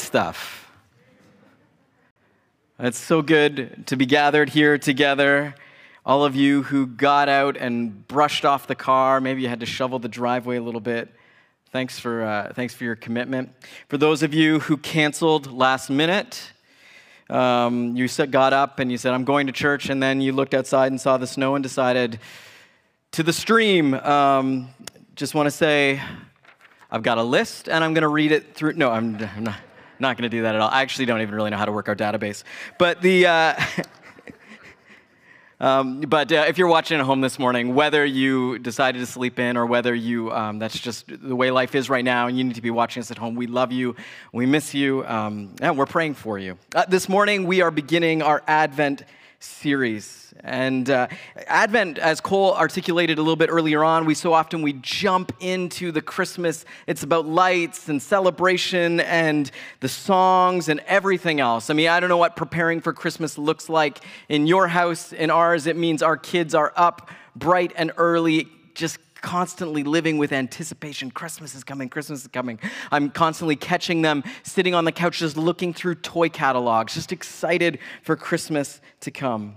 stuff. It's so good to be gathered here together. All of you who got out and brushed off the car, maybe you had to shovel the driveway a little bit. Thanks for, uh, thanks for your commitment. For those of you who canceled last minute, um, you got up and you said, I'm going to church, and then you looked outside and saw the snow and decided to the stream. Um, just want to say, I've got a list and I'm going to read it through. No, I'm, I'm not, not going to do that at all. I actually don't even really know how to work our database. But the. Uh, Um, but uh, if you're watching at home this morning, whether you decided to sleep in or whether you, um, that's just the way life is right now, and you need to be watching us at home, we love you, we miss you, um, and we're praying for you. Uh, this morning, we are beginning our Advent series. And uh, Advent, as Cole articulated a little bit earlier on, we so often we jump into the Christmas. It's about lights and celebration and the songs and everything else. I mean, I don't know what preparing for Christmas looks like in your house. In ours, it means our kids are up bright and early, just constantly living with anticipation. Christmas is coming, Christmas is coming. I'm constantly catching them sitting on the couch, just looking through toy catalogs, just excited for Christmas to come.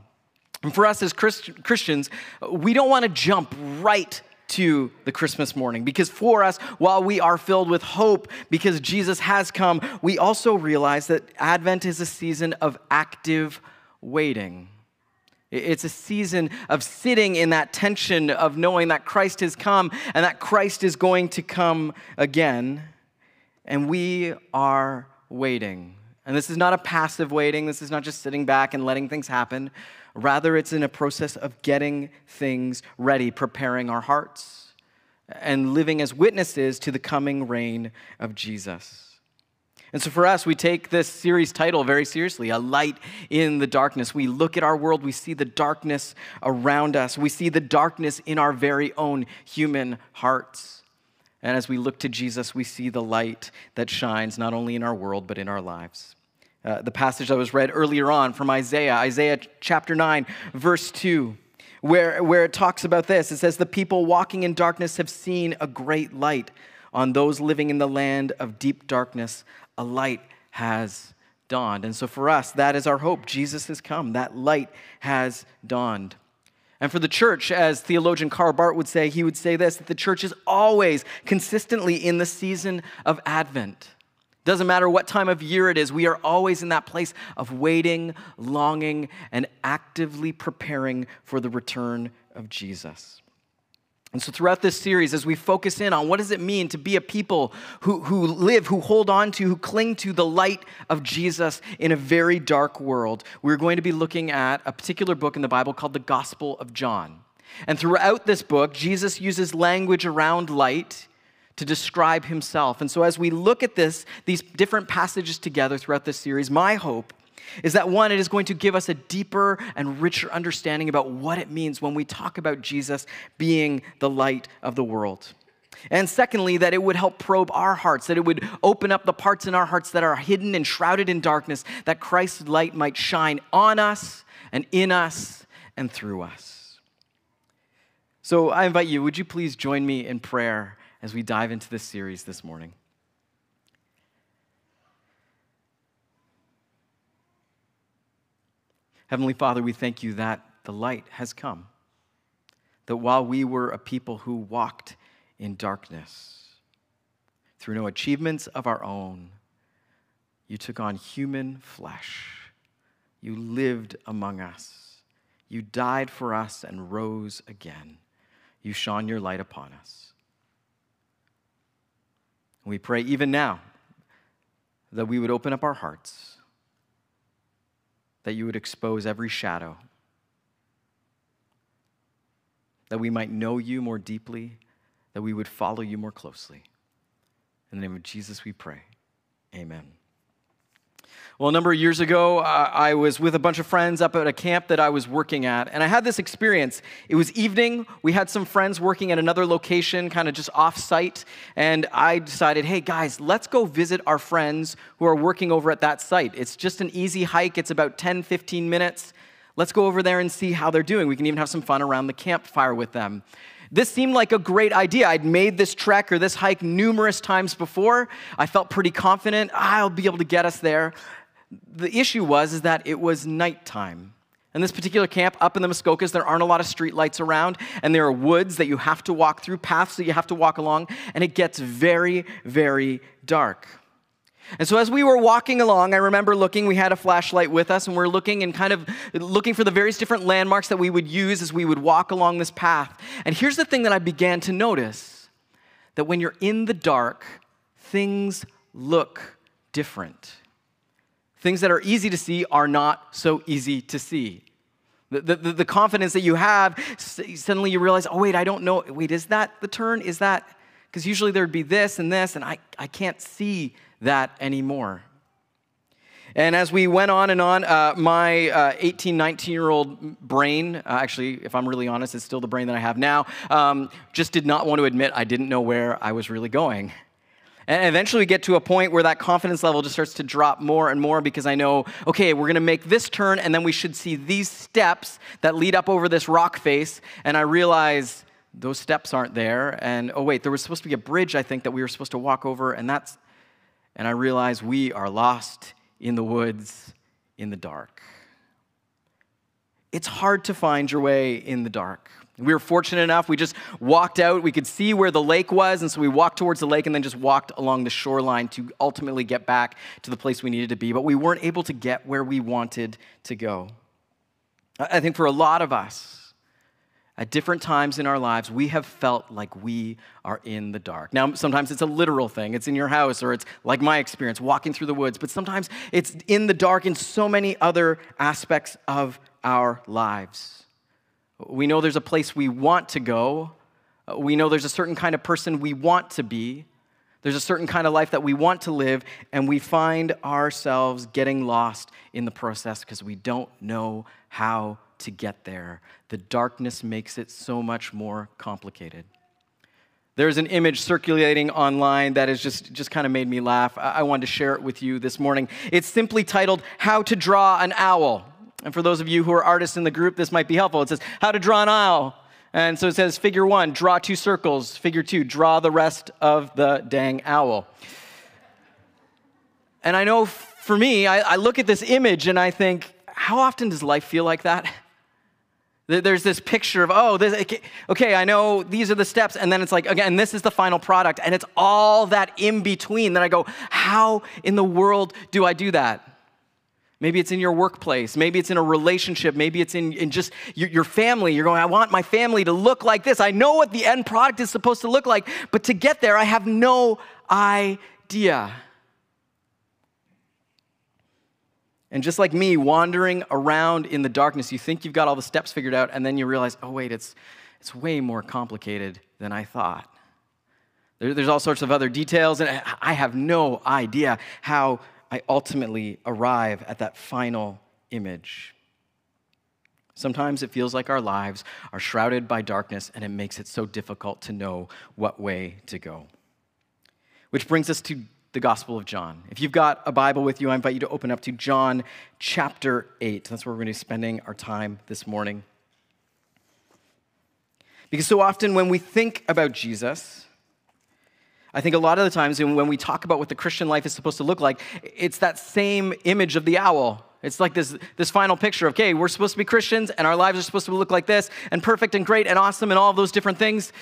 And for us as Christ- Christians, we don't want to jump right to the Christmas morning because for us, while we are filled with hope because Jesus has come, we also realize that Advent is a season of active waiting. It's a season of sitting in that tension of knowing that Christ has come and that Christ is going to come again. And we are waiting. And this is not a passive waiting, this is not just sitting back and letting things happen. Rather, it's in a process of getting things ready, preparing our hearts, and living as witnesses to the coming reign of Jesus. And so for us, we take this series title very seriously A Light in the Darkness. We look at our world, we see the darkness around us, we see the darkness in our very own human hearts. And as we look to Jesus, we see the light that shines not only in our world, but in our lives. Uh, the passage that was read earlier on from Isaiah, Isaiah chapter 9, verse 2, where, where it talks about this. It says, The people walking in darkness have seen a great light. On those living in the land of deep darkness, a light has dawned. And so for us, that is our hope. Jesus has come, that light has dawned. And for the church, as theologian Karl Barth would say, he would say this that the church is always consistently in the season of Advent. Doesn't matter what time of year it is, we are always in that place of waiting, longing, and actively preparing for the return of Jesus. And so, throughout this series, as we focus in on what does it mean to be a people who, who live, who hold on to, who cling to the light of Jesus in a very dark world, we're going to be looking at a particular book in the Bible called the Gospel of John. And throughout this book, Jesus uses language around light to describe himself. And so, as we look at this, these different passages together throughout this series, my hope is that one, it is going to give us a deeper and richer understanding about what it means when we talk about Jesus being the light of the world. And secondly, that it would help probe our hearts, that it would open up the parts in our hearts that are hidden and shrouded in darkness, that Christ's light might shine on us and in us and through us. So I invite you, would you please join me in prayer as we dive into this series this morning. Heavenly Father, we thank you that the light has come. That while we were a people who walked in darkness, through no achievements of our own, you took on human flesh. You lived among us. You died for us and rose again. You shone your light upon us. We pray even now that we would open up our hearts, that you would expose every shadow, that we might know you more deeply, that we would follow you more closely. In the name of Jesus, we pray. Amen. Well, a number of years ago, uh, I was with a bunch of friends up at a camp that I was working at, and I had this experience. It was evening. We had some friends working at another location, kind of just off site, and I decided, hey, guys, let's go visit our friends who are working over at that site. It's just an easy hike, it's about 10, 15 minutes. Let's go over there and see how they're doing. We can even have some fun around the campfire with them. This seemed like a great idea. I'd made this trek or this hike numerous times before. I felt pretty confident I'll be able to get us there. The issue was is that it was nighttime. In this particular camp up in the Muskokas, there aren't a lot of street lights around, and there are woods that you have to walk through, paths that you have to walk along, and it gets very, very dark. And so, as we were walking along, I remember looking, we had a flashlight with us, and we are looking and kind of looking for the various different landmarks that we would use as we would walk along this path. And here's the thing that I began to notice that when you're in the dark, things look different. Things that are easy to see are not so easy to see. The, the, the, confidence that you have, suddenly you realize, oh, wait, I don't know. Wait, is that the turn? Is that? Because usually there'd be this and this, and I, I can't see that anymore. And as we went on and on, uh, my uh, 18, 19 year old brain, uh, actually, if I'm really honest, it's still the brain that I have now, um, just did not want to admit I didn't know where I was really going. And eventually we get to a point where that confidence level just starts to drop more and more because I know, okay, we're going to make this turn and then we should see these steps that lead up over this rock face. And I realize those steps aren't there. And oh, wait, there was supposed to be a bridge, I think, that we were supposed to walk over. And that's, and I realize we are lost in the woods in the dark. It's hard to find your way in the dark. We were fortunate enough, we just walked out. We could see where the lake was, and so we walked towards the lake and then just walked along the shoreline to ultimately get back to the place we needed to be. But we weren't able to get where we wanted to go. I think for a lot of us, at different times in our lives, we have felt like we are in the dark. Now, sometimes it's a literal thing. It's in your house, or it's like my experience, walking through the woods. But sometimes it's in the dark in so many other aspects of our lives. We know there's a place we want to go. We know there's a certain kind of person we want to be. There's a certain kind of life that we want to live, and we find ourselves getting lost in the process because we don't know how to get there. The darkness makes it so much more complicated. There's an image circulating online that has just, just kind of made me laugh. I wanted to share it with you this morning. It's simply titled, How to Draw an Owl. And for those of you who are artists in the group, this might be helpful. It says, How to draw an owl. And so it says, Figure one, draw two circles. Figure two, draw the rest of the dang owl. And I know for me, I, I look at this image and I think, How often does life feel like that? There's this picture of, oh, this, okay, I know these are the steps. And then it's like, again, this is the final product. And it's all that in between that I go, how in the world do I do that? Maybe it's in your workplace. Maybe it's in a relationship. Maybe it's in, in just your, your, family. You're going, I want my family to look like this. I know what the end product is supposed to look like, but to get there, I have no idea. And just like me, wandering around in the darkness, you think you've got all the steps figured out, and then you realize, oh, wait, it's, it's way more complicated than I thought. There, there's all sorts of other details, and I have no idea how I ultimately arrive at that final image. Sometimes it feels like our lives are shrouded by darkness and it makes it so difficult to know what way to go. Which brings us to the Gospel of John. If you've got a Bible with you, I invite you to open up to John chapter 8. That's where we're going to be spending our time this morning. Because so often when we think about Jesus, I think a lot of the times when we talk about what the Christian life is supposed to look like, it's that same image of the owl. It's like this, this final picture of, okay, we're supposed to be Christians and our lives are supposed to look like this and perfect and great and awesome and all of those different things.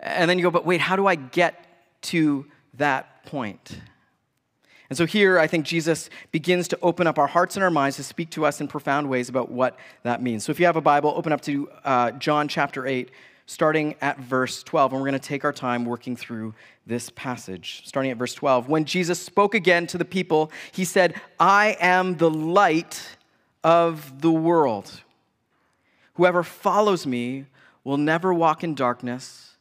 And then you go, but wait, how do I get to that point? And so here, I think Jesus begins to open up our hearts and our minds to speak to us in profound ways about what that means. So if you have a Bible, open up to uh, John chapter 8, starting at verse 12. And we're going to take our time working through this passage, starting at verse 12. When Jesus spoke again to the people, he said, I am the light of the world. Whoever follows me will never walk in darkness,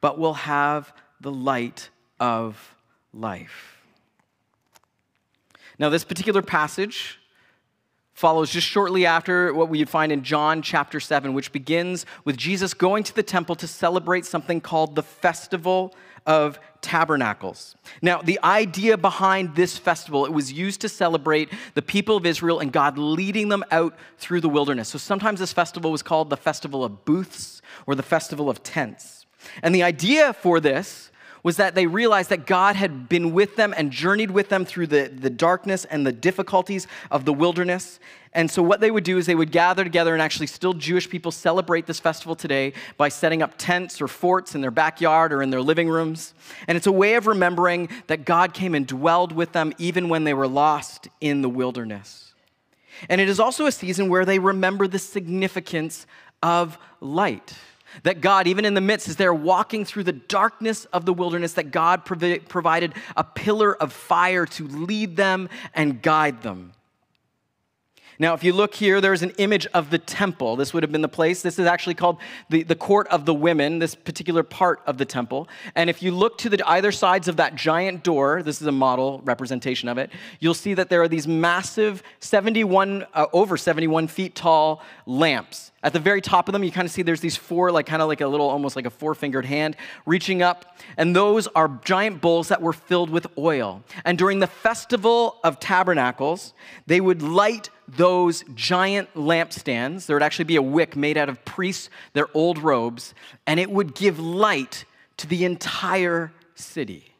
but will have the light of life. Now, this particular passage follows just shortly after what we find in John chapter 7, which begins with Jesus going to the temple to celebrate something called the Festival of Tabernacles. Now, the idea behind this festival, it was used to celebrate the people of Israel and God leading them out through the wilderness. So sometimes this festival was called the Festival of Booths or the Festival of Tents. And the idea for this was that they realized that God had been with them and journeyed with them through the, the darkness and the difficulties of the wilderness. And so, what they would do is they would gather together, and actually, still Jewish people celebrate this festival today by setting up tents or forts in their backyard or in their living rooms. And it's a way of remembering that God came and dwelled with them even when they were lost in the wilderness. And it is also a season where they remember the significance of light. That God, even in the midst, as they're walking through the darkness of the wilderness, that God provi- provided a pillar of fire to lead them and guide them. Now, if you look here, there's an image of the temple. This would have been the place. This is actually called the, the court of the women, this particular part of the temple. And if you look to the either sides of that giant door, this is a model representation of it, you'll see that there are these massive 71, uh, over 71 feet tall lamps. At the very top of them, you kind of see there's these four, like kind of like a little, almost like a four fingered hand reaching up. And those are giant bowls that were filled with oil. And during the festival of tabernacles, they would light those giant lampstands. There would actually be a wick made out of priests, their old robes, and it would give light to the entire city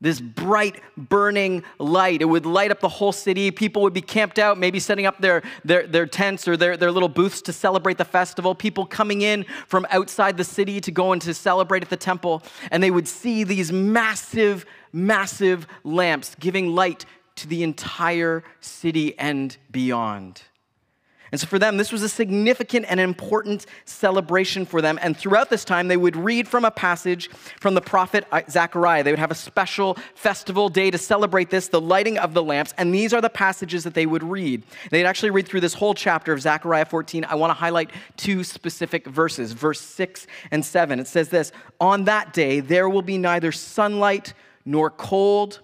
this bright, burning light. It would light up the whole city. People would be camped out, maybe setting up their, their, their tents or their, their little booths to celebrate the festival. People coming in from outside the city to go and to celebrate at the temple. And they would see these massive, massive lamps giving light to the entire city and beyond. And so for them, this was a significant and important celebration for them. And throughout this time, they would read from a passage from the prophet Zechariah. They would have a special festival day to celebrate this, the lighting of the lamps. And these are the passages that they would read. They'd actually read through this whole chapter of Zechariah 14. I want to highlight two specific verses, verse 6 and 7. It says this On that day, there will be neither sunlight nor cold,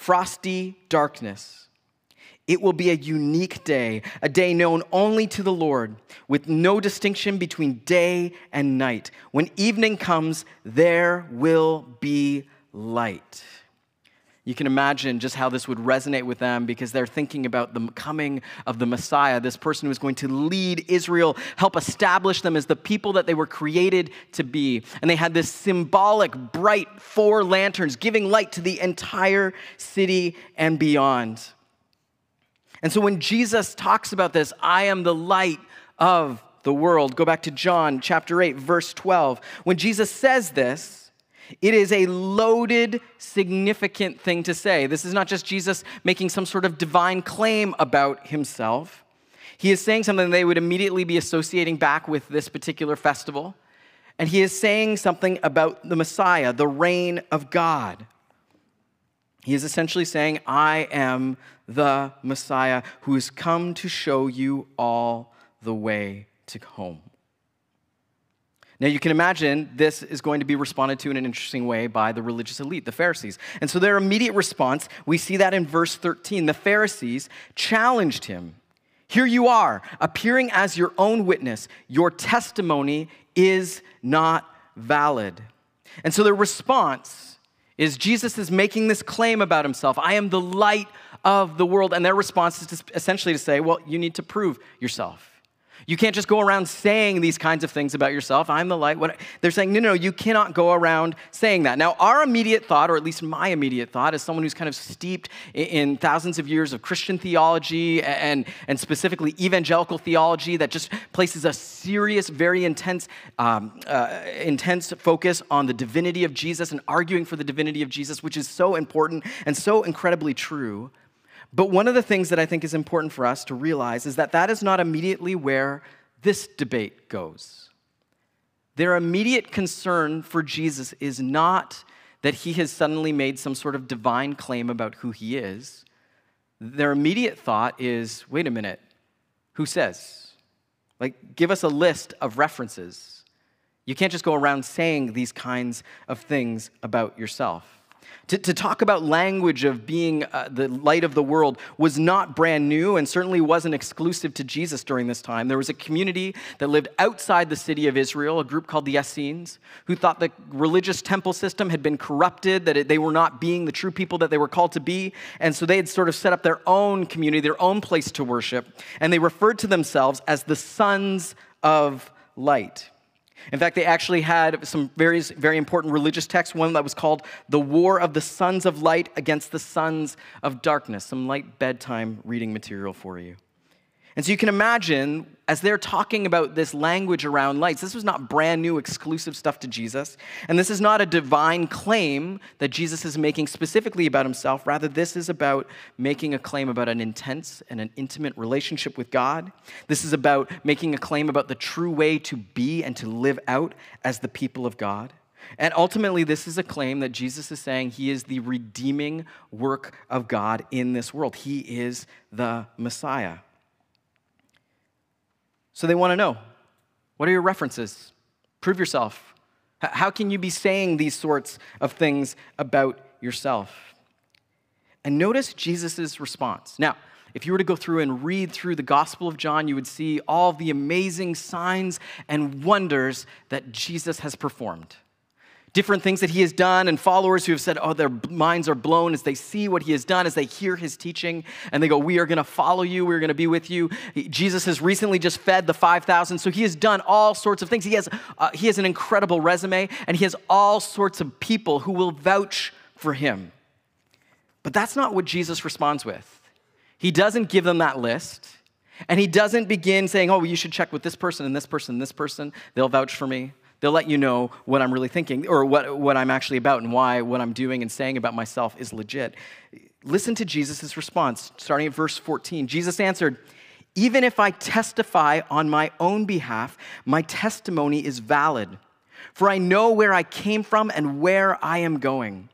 frosty darkness it will be a unique day, a day known only to the Lord, with no distinction between day and night. When evening comes, there will be light. You can imagine just how this would resonate with them because they're thinking about the coming of the Messiah, this person who is going to lead Israel, help establish them as the people that they were created to be. And they had this symbolic, bright four lanterns giving light to the entire city and beyond. And so when Jesus talks about this, I am the light of the world, go back to John chapter 8, verse 12. When Jesus says this, it is a loaded, significant thing to say. This is not just Jesus making some sort of divine claim about himself. He is saying something they would immediately be associating back with this particular festival. And he is saying something about the Messiah, the reign of God. He is essentially saying, I am the Messiah who has come to show you all the way to home. Now, you can imagine this is going to be responded to in an interesting way by the religious elite, the Pharisees. And so, their immediate response, we see that in verse 13. The Pharisees challenged him Here you are, appearing as your own witness. Your testimony is not valid. And so, their response is Jesus is making this claim about himself I am the light of the world. And their response is to, essentially to say, well, you need to prove yourself. You can't just go around saying these kinds of things about yourself. I'm the light. What? They're saying, no, no, no, you cannot go around saying that. Now, our immediate thought, or at least my immediate thought, as someone who's kind of steeped in, thousands of years of Christian theology and, and specifically evangelical theology that just places a serious, very intense, um, uh, intense focus on the divinity of Jesus and arguing for the divinity of Jesus, which is so important and so incredibly true. But one of the things that I think is important for us to realize is that that is not immediately where this debate goes. Their immediate concern for Jesus is not that he has suddenly made some sort of divine claim about who he is. Their immediate thought is wait a minute, who says? Like, give us a list of references. You can't just go around saying these kinds of things about yourself. To, to talk about language of being uh, the light of the world was not brand new and certainly wasn't exclusive to Jesus during this time. There was a community that lived outside the city of Israel, a group called the Essenes, who thought the religious temple system had been corrupted, that it, they were not being the true people that they were called to be. And so they had sort of set up their own community, their own place to worship. And they referred to themselves as the sons of light. In fact, they actually had some very, very important religious texts, one that was called The War of the Sons of Light Against the Sons of Darkness, some light bedtime reading material for you. And so you can imagine, as they're talking about this language around lights, this was not brand new exclusive stuff to Jesus. And this is not a divine claim that Jesus is making specifically about himself. Rather, this is about making a claim about an intense and an intimate relationship with God. This is about making a claim about the true way to be and to live out as the people of God. And ultimately, this is a claim that Jesus is saying he is the redeeming work of God in this world. He is the Messiah. So they want to know what are your references? Prove yourself. How can you be saying these sorts of things about yourself? And notice Jesus' response. Now, if you were to go through and read through the Gospel of John, you would see all the amazing signs and wonders that Jesus has performed different things that he has done, and followers who have said, oh, their minds are blown as they see what he has done, as they hear his teaching, and they go, We are going to follow you, we're going to be with you. Jesus has recently just fed the 5,000, so he has done all sorts of things. He has, uh, he has an incredible resume, and he has all sorts of people who will vouch for him. But that's not what Jesus responds with. He doesn't give them that list. And he doesn't begin saying, oh, well, you should check with this person and this person and this person. They'll vouch for me. They'll let you know what I'm really thinking or what, what I'm actually about and why what I'm doing and saying about myself is legit. Listen to Jesus' response, starting at verse 14. Jesus answered, Even if I testify on my own behalf, my testimony is valid. For I know where I came from and where I am going.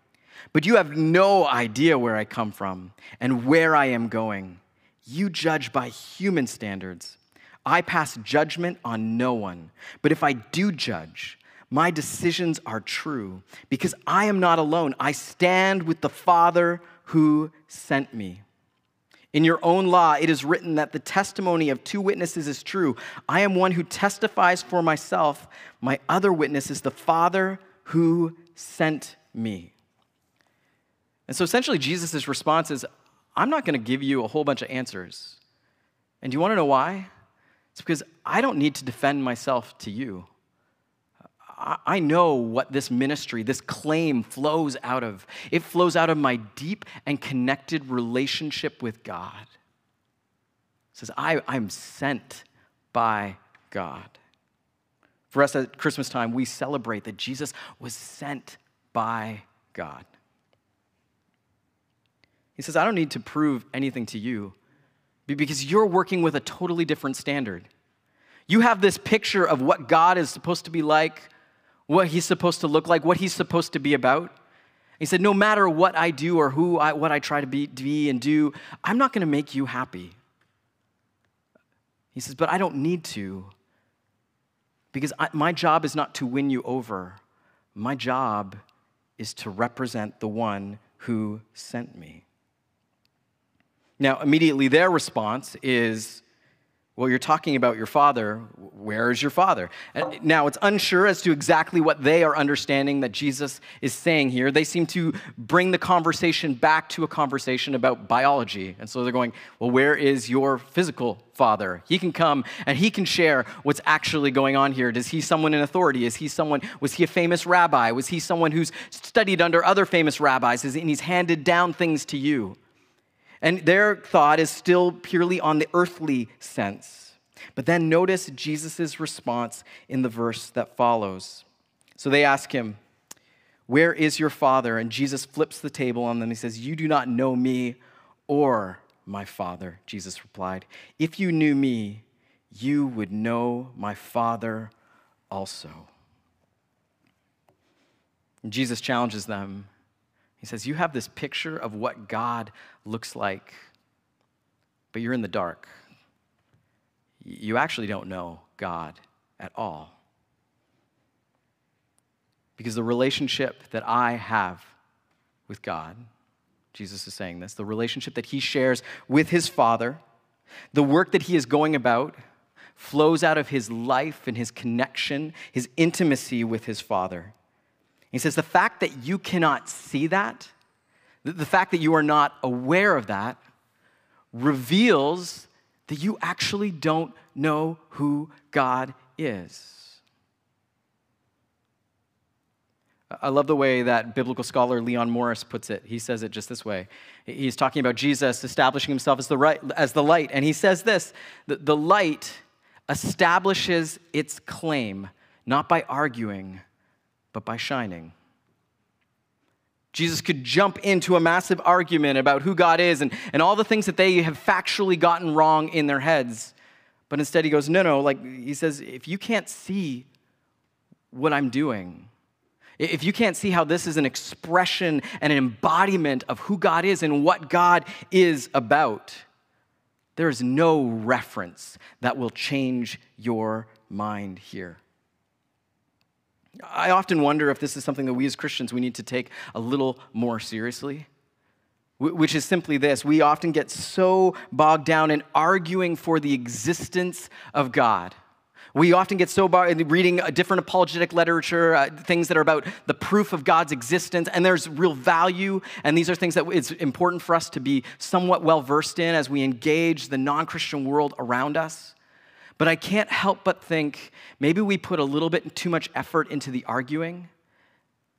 But you have no idea where I come from and where I am going. You judge by human standards. I pass judgment on no one. But if I do judge, my decisions are true because I am not alone. I stand with the Father who sent me. In your own law, it is written that the testimony of two witnesses is true. I am one who testifies for myself. My other witness is the Father who sent me. And so essentially, Jesus' response is I'm not going to give you a whole bunch of answers. And do you want to know why? It's because I don't need to defend myself to you. I know what this ministry, this claim flows out of. It flows out of my deep and connected relationship with God. It says, I, I'm sent by God. For us at Christmas time, we celebrate that Jesus was sent by God. He says, I don't need to prove anything to you because you're working with a totally different standard. You have this picture of what God is supposed to be like, what he's supposed to look like, what he's supposed to be about. He said, No matter what I do or who I, what I try to be, be and do, I'm not going to make you happy. He says, But I don't need to because I, my job is not to win you over. My job is to represent the one who sent me. Now, immediately their response is, well, you're talking about your father. Where is your father? Now, it's unsure as to exactly what they are understanding that Jesus is saying here. They seem to bring the conversation back to a conversation about biology. And so they're going, Well, where is your physical father? He can come and he can share what's actually going on here. Does he someone in authority? Is he someone, was he a famous rabbi? Was he someone who's studied under other famous rabbis and he's handed down things to you? And their thought is still purely on the earthly sense. But then notice Jesus' response in the verse that follows. So they ask him, Where is your father? And Jesus flips the table on them. He says, You do not know me or my father, Jesus replied. If you knew me, you would know my father also. And Jesus challenges them he says, You have this picture of what God looks like, but you're in the dark. You actually don't know God at all. Because the relationship that I have with God, Jesus is saying this, the relationship that he shares with his Father, the work that he is going about, flows out of his life and his connection, his intimacy with his Father. He says, the fact that you cannot see that, the fact that you are not aware of that, reveals that you actually don't know who God is. I love the way that biblical scholar Leon Morris puts it. He says it just this way. He's talking about Jesus establishing himself as the, right, as the light, and he says this the, the light establishes its claim not by arguing, but by shining. Jesus could jump into a massive argument about who God is and, and all the things that they have factually gotten wrong in their heads. But instead, he goes, No, no, like he says, if you can't see what I'm doing, if you can't see how this is an expression and an embodiment of who God is and what God is about, there is no reference that will change your mind here. I often wonder if this is something that we as Christians we need to take a little more seriously. Which is simply this we often get so bogged down in arguing for the existence of God. We often get so bogged in reading different apologetic literature, uh, things that are about the proof of God's existence, and there's real value. And these are things that it's important for us to be somewhat well versed in as we engage the non Christian world around us. But I can't help but think maybe we put a little bit too much effort into the arguing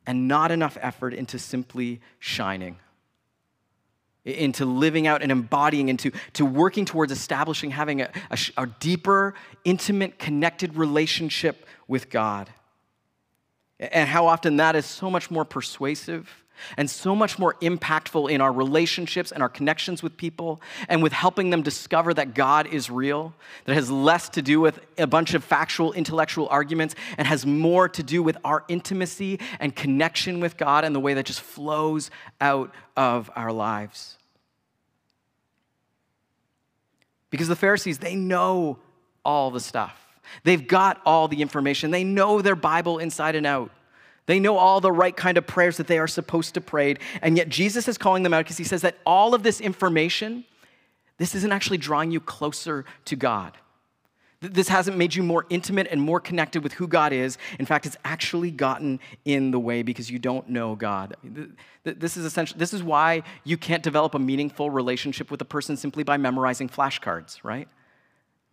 and not enough effort into simply shining, into living out and embodying, into to working towards establishing having a, a, a deeper, intimate, connected relationship with God. And how often that is so much more persuasive and so much more impactful in our relationships and our connections with people and with helping them discover that God is real, that has less to do with a bunch of factual intellectual arguments and has more to do with our intimacy and connection with God and the way that just flows out of our lives. Because the Pharisees, they know all the stuff. They've got all the information. They know their Bible inside and out. They know all the right kind of prayers that they are supposed to pray. And yet Jesus is calling them out because he says that all of this information, this isn't actually drawing you closer to God. This hasn't made you more intimate and more connected with who God is. In fact, it's actually gotten in the way because you don't know God. This is essentially this is why you can't develop a meaningful relationship with a person simply by memorizing flashcards, right?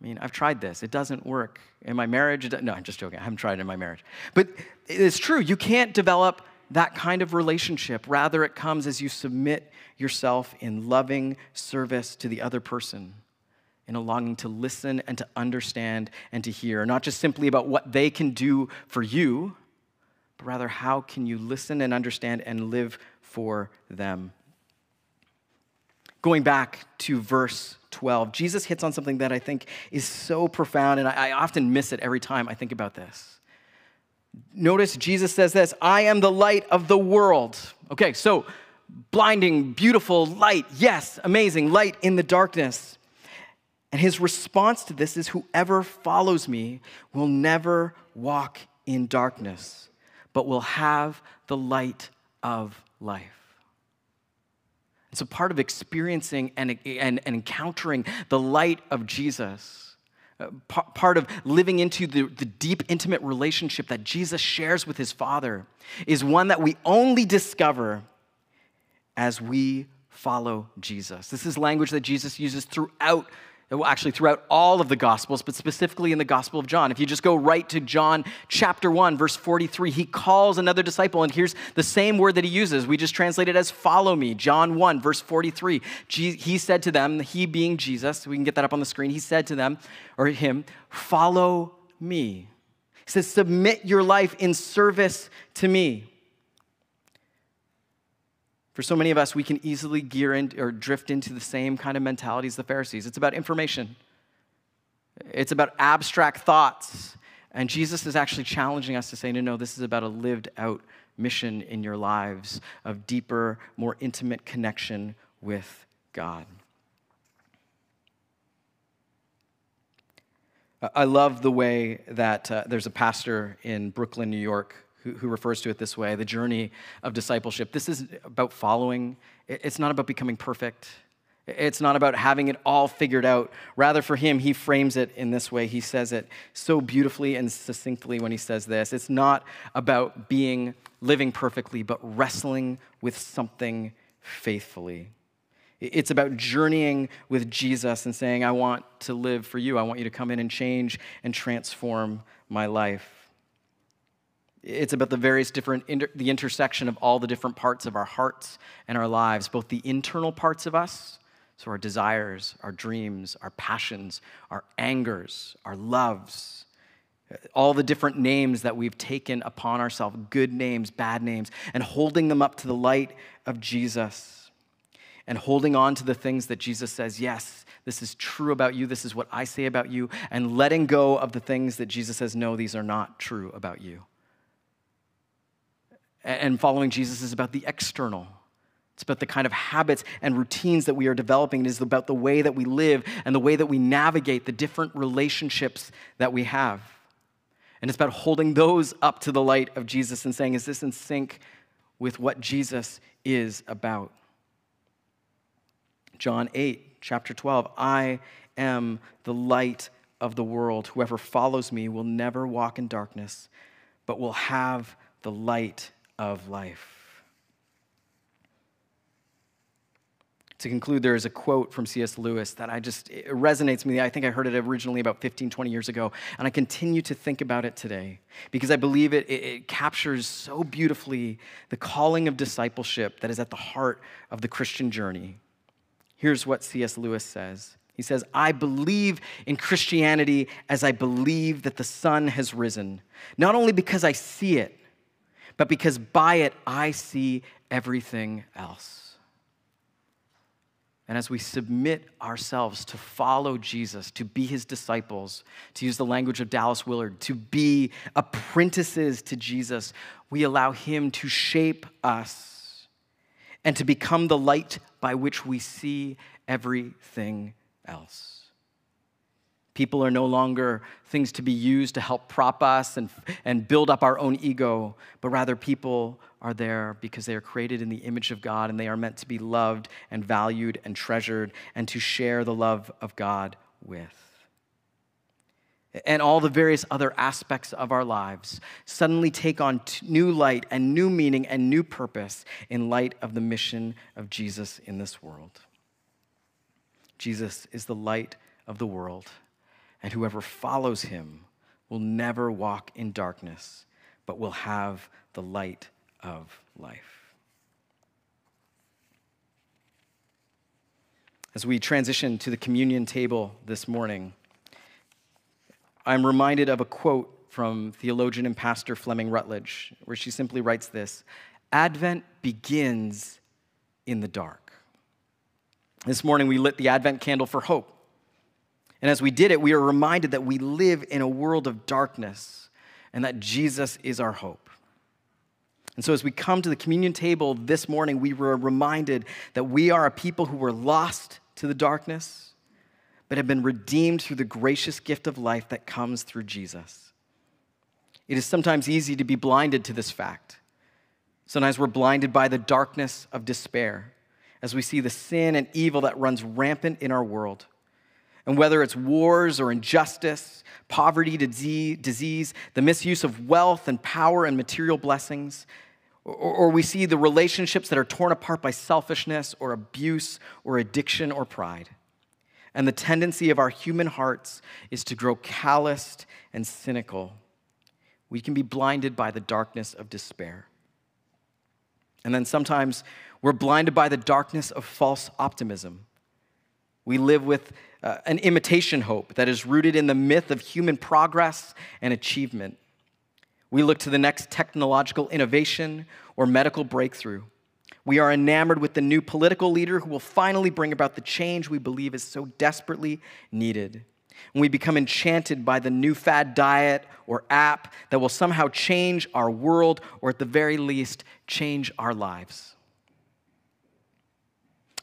I mean, I've tried this. It doesn't work. In my marriage, no, I'm just joking. I haven't tried it in my marriage. But it's true. You can't develop that kind of relationship. Rather, it comes as you submit yourself in loving service to the other person, in a longing to listen and to understand and to hear, not just simply about what they can do for you, but rather, how can you listen and understand and live for them? Going back to verse 12, Jesus hits on something that I think is so profound, and I, I often miss it every time I think about this. Notice Jesus says this I am the light of the world. Okay, so blinding, beautiful light. Yes, amazing light in the darkness. And his response to this is whoever follows me will never walk in darkness, but will have the light of life. It's a part of experiencing and, and, and encountering the light of Jesus. Uh, part of living into the, the deep, intimate relationship that Jesus shares with his Father is one that we only discover as we follow Jesus. This is language that Jesus uses throughout well, actually throughout all of the Gospels, but specifically in the Gospel of John. If you just go right to John chapter 1, verse 43, he calls another disciple, and here's the same word that he uses. We just translate it as follow me. John 1, verse 43. He said to them, he being Jesus, we can get that up on the screen, he said to them, or him, follow me. He says, submit your life in service to me. For so many of us, we can easily gear in or drift into the same kind of mentality as the Pharisees. It's about information, it's about abstract thoughts. And Jesus is actually challenging us to say, no, no, this is about a lived out mission in your lives of deeper, more intimate connection with God. I love the way that uh, there's a pastor in Brooklyn, New York, who, refers to it this way the journey of discipleship. This is about following, it's not about becoming perfect. It's not about having it all figured out. Rather, for him, he frames it in this way. He says it so beautifully and succinctly when he says this. It's not about being living perfectly, but wrestling with something faithfully. It's about journeying with Jesus and saying, I want to live for you. I want you to come in and change and transform my life. It's about the various different, inter- the intersection of all the different parts of our hearts and our lives, both the internal parts of us, so our desires, our dreams, our passions, our angers, our loves, all the different names that we've taken upon ourselves good names, bad names and holding them up to the light of Jesus and holding on to the things that Jesus says, yes, this is true about you, this is what I say about you, and letting go of the things that Jesus says, no, these are not true about you. And following Jesus is about the external. It's about the kind of habits and routines that we are developing. It is about the way that we live and the way that we navigate the different relationships that we have. And it's about holding those up to the light of Jesus and saying, is this in sync with what Jesus is about? John 8, chapter 12 I am the light of the world. Whoever follows me will never walk in darkness, but will have the light of life. To conclude, there is a quote from C.S. Lewis that I just, it resonates with me. I think I heard it originally about 15, 20 years ago, and I continue to think about it today because I believe it, it, it captures so beautifully the calling of discipleship that is at the heart of the Christian journey. Here's what C.S. Lewis says He says, I believe in Christianity as I believe that the sun has risen, not only because I see it, but because by it I see everything else. And as we submit ourselves to follow Jesus, to be his disciples, to use the language of Dallas Willard, to be apprentices to Jesus, we allow him to shape us and to become the light by which we see everything else. People are no longer things to be used to help prop us and, and build up our own ego, but rather people are there because they are created in the image of God and they are meant to be loved and valued and treasured and to share the love of God with and all the various other aspects of our lives suddenly take on new light and new meaning and new purpose in light of the mission of Jesus in this world. Jesus is the light of the world, and whoever follows him will never walk in darkness, but will have the light of life. As we transition to the communion table this morning, I'm reminded of a quote from theologian and pastor Fleming Rutledge, where she simply writes this Advent begins in the dark. This morning, we lit the Advent candle for hope. And as we did it, we are reminded that we live in a world of darkness and that Jesus is our hope. And so, as we come to the communion table this morning, we were reminded that we are a people who were lost to the darkness but have been redeemed through the gracious gift of life that comes through Jesus. It is sometimes easy to be blinded to this fact. Sometimes we're blinded by the darkness of despair as we see the sin and evil that runs rampant in our world. And whether it's wars or injustice, poverty, disease, the misuse of wealth and power and material blessings, or, we see the relationships that are torn apart by selfishness or abuse or addiction or pride. And the tendency of our human hearts is to grow calloused and cynical. We can be blinded by the darkness of despair. And then sometimes we're blinded by the darkness of false optimism. We live with uh, an imitation hope that is rooted in the myth of human progress and achievement. We look to the next technological innovation or medical breakthrough. We are enamored with the new political leader who will finally bring about the change we believe is so desperately needed. And we become enchanted by the new fad diet or app that will somehow change our world or, at the very least, change our lives.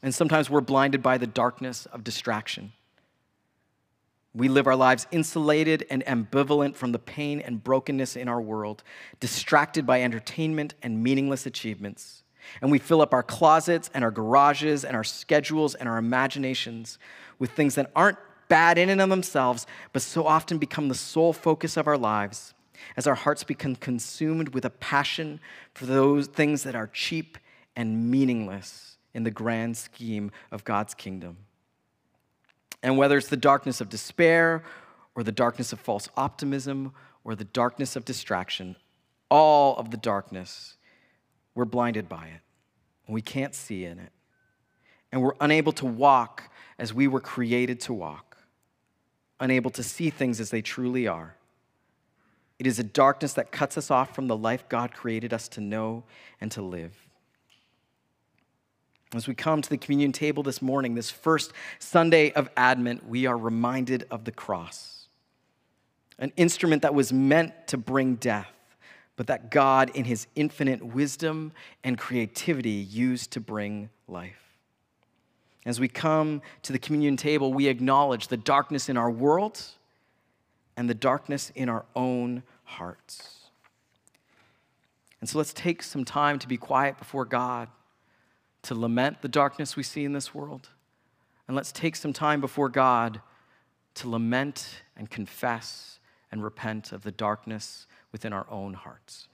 And sometimes we're blinded by the darkness of distraction. We live our lives insulated and ambivalent from the pain and brokenness in our world, distracted by entertainment and meaningless achievements. And we fill up our closets and our garages and our schedules and our imaginations with things that aren't bad in and of themselves, but so often become the sole focus of our lives as our hearts become consumed with a passion for those things that are cheap and meaningless in the grand scheme of God's kingdom. And whether it's the darkness of despair or the darkness of false optimism or the darkness of distraction, all of the darkness, we're blinded by it. And we can't see in it. And we're unable to walk as we were created to walk, unable to see things as they truly are. It is a darkness that cuts us off from the life God created us to know and to live. As we come to the communion table this morning, this first Sunday of Advent, we are reminded of the cross, an instrument that was meant to bring death, but that God, in his infinite wisdom and creativity, used to bring life. As we come to the communion table, we acknowledge the darkness in our world and the darkness in our own hearts. And so let's take some time to be quiet before God to lament the darkness we see in this world. And let's take some time before God to lament and confess and repent of the darkness within our own hearts.